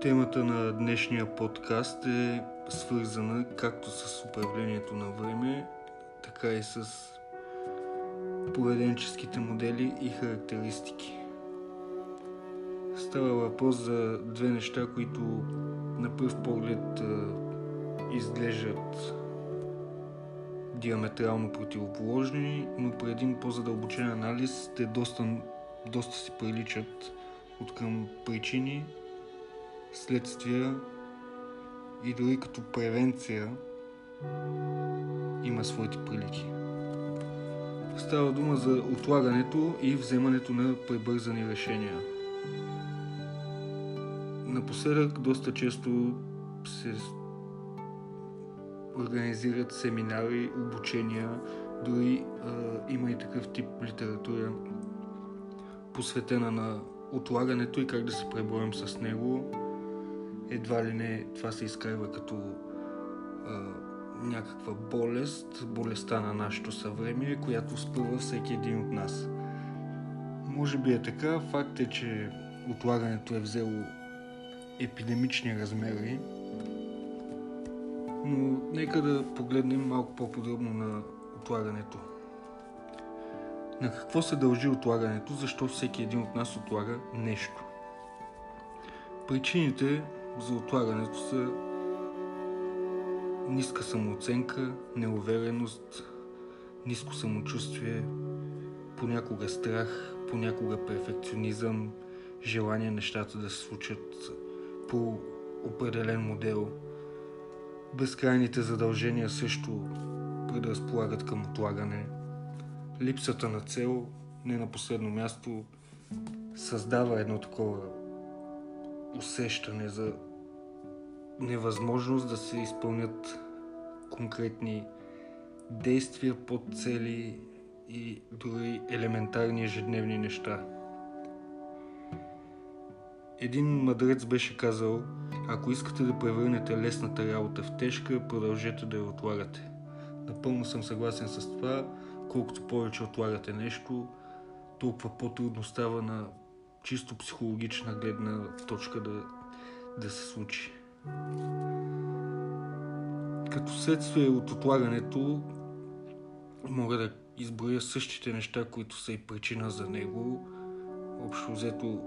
Темата на днешния подкаст е свързана както с управлението на време, така и с поведенческите модели и характеристики. Става въпрос за две неща, които на пръв поглед изглеждат диаметрално противоположни, но при един по-задълбочен анализ те доста, доста си приличат от към причини, следствия и дори като превенция има своите прилики. Става дума за отлагането и вземането на пребързани решения. Напоследък доста често се организират семинари, обучения, дори а, има и такъв тип литература, посветена на отлагането и как да се преборим с него. Едва ли не това се изкарва като а, някаква болест, болестта на нашето съвремие, която спъва всеки един от нас. Може би е така, факт е, че отлагането е взело епидемични размери, но нека да погледнем малко по-подробно на отлагането. На какво се дължи отлагането? Защо всеки един от нас отлага нещо? Причините за отлагането са ниска самооценка, неувереност, ниско самочувствие, понякога страх, понякога перфекционизъм, желание нещата да се случат по определен модел. Безкрайните задължения също предразполагат към отлагане. Липсата на цел, не на последно място, създава едно такова усещане за невъзможност да се изпълнят конкретни действия, подцели и дори елементарни ежедневни неща. Един мъдрец беше казал, ако искате да превърнете лесната работа в тежка, продължете да я отлагате. Напълно съм съгласен с това. Колкото повече отлагате нещо, толкова по-трудно става на чисто психологична гледна точка да, да се случи. Като следствие от отлагането мога да изброя същите неща, които са и причина за него. Общо взето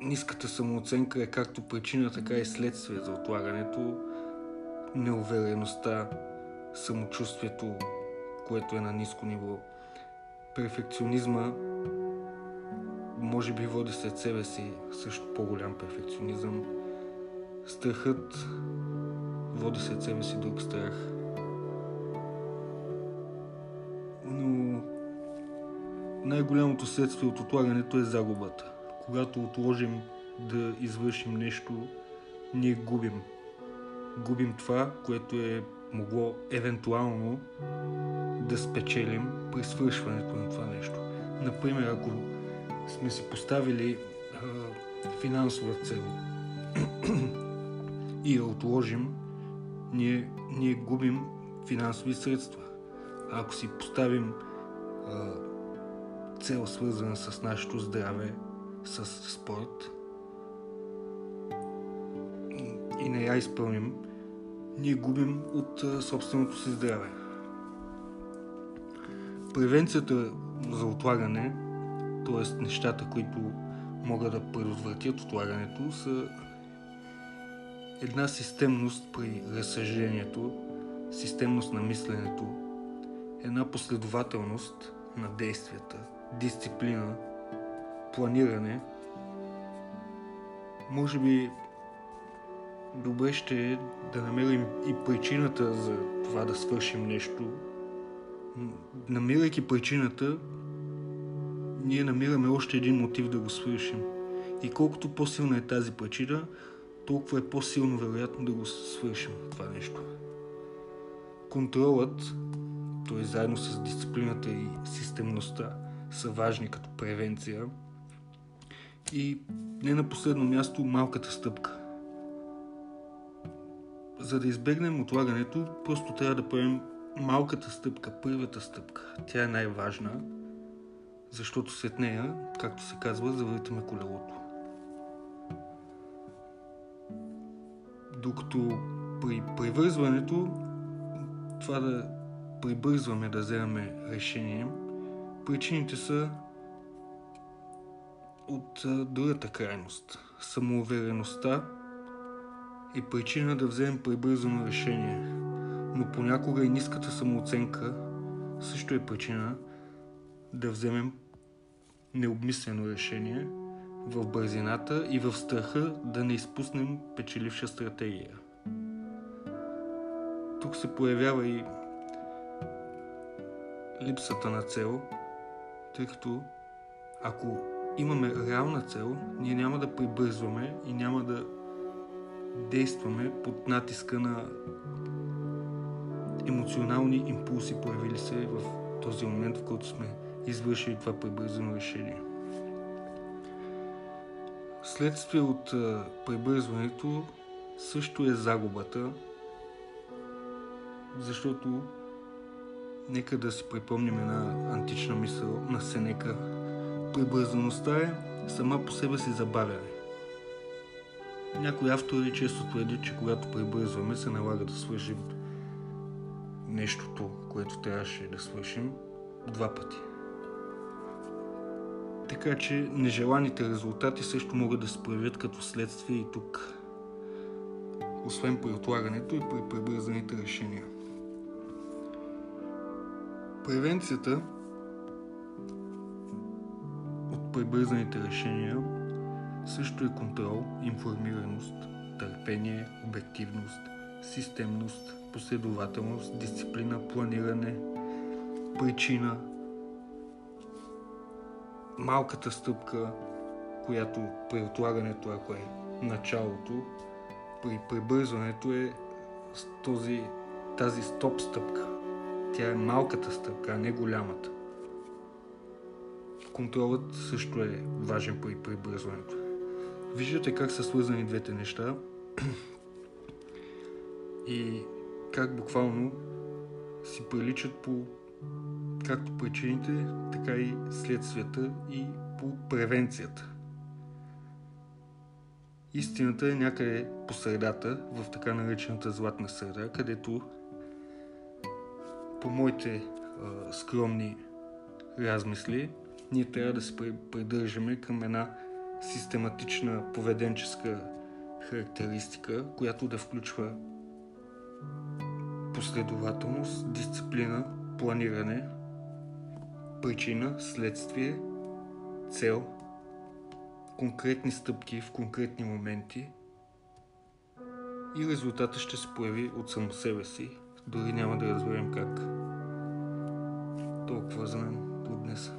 ниската самооценка е както причина, така и следствие за отлагането. Неувереността, самочувствието, което е на ниско ниво. Перфекционизма може би води след себе си също по-голям перфекционизъм. Страхът води след себе си друг страх. Но най-голямото следствие от отлагането е загубата. Когато отложим да извършим нещо, ние губим. Губим това, което е могло евентуално да спечелим при свършването на това нещо. Например, ако сме си поставили а, финансова цел и я отложим, ние, ние губим финансови средства. А ако си поставим а, цел свързана с нашето здраве, с спорт и не я изпълним, ние губим от а, собственото си здраве. Превенцията за отлагане, т.е. нещата, които могат да предотвратят отлагането, са една системност при разсъждението, системност на мисленето, една последователност на действията, дисциплина, планиране. Може би добре ще е да намерим и причината за това да свършим нещо. Намирайки причината, ние намираме още един мотив да го свършим. И колкото по-силна е тази причина, толкова е по-силно вероятно да го свършим това нещо. Контролът, т.е. заедно с дисциплината и системността, са важни като превенция. И не на последно място малката стъпка. За да избегнем отлагането, просто трябва да поемем малката стъпка, първата стъпка. Тя е най-важна, защото след нея, както се казва, завъртаме колелото. Докато при прибързването, това да прибързваме да вземаме решение, причините са от другата крайност. Самоувереността е причина да вземем прибързано решение. Но понякога и ниската самооценка също е причина да вземем необмислено решение в бързината и в страха да не изпуснем печеливша стратегия. Тук се появява и липсата на цел, тъй като ако имаме реална цел, ние няма да прибързваме и няма да действаме под натиска на емоционални импулси, появили се в този момент, в който сме извършили това прибързано решение. Следствие от прибързването също е загубата, защото нека да си припомним една антична мисъл на Сенека. Прибързаността е сама по себе си забавяне. Някои автори често твърдят, че когато прибързваме се налага да свършим нещото, което трябваше да свършим два пъти. Така че нежеланите резултати също могат да се проявят като следствие и тук. Освен при отлагането и при прибързаните решения. Превенцията от прибързаните решения също е контрол, информираност, търпение, обективност, системност, последователност, дисциплина, планиране, причина, малката стъпка, която при отлагането, ако е началото, при прибързването е този, тази стоп стъпка. Тя е малката стъпка, а не голямата. Контролът също е важен при прибързването. Виждате как са свързани двете неща и как буквално си приличат по както причините, така и следствията и по превенцията. Истината е някъде по средата, в така наречената златна среда, където по моите а, скромни размисли, ние трябва да се придържаме към една систематична поведенческа характеристика, която да включва последователност, дисциплина, планиране, причина, следствие, цел, конкретни стъпки в конкретни моменти и резултата ще се появи от само себе си. Дори няма да разберем как. Толкова за мен от днес.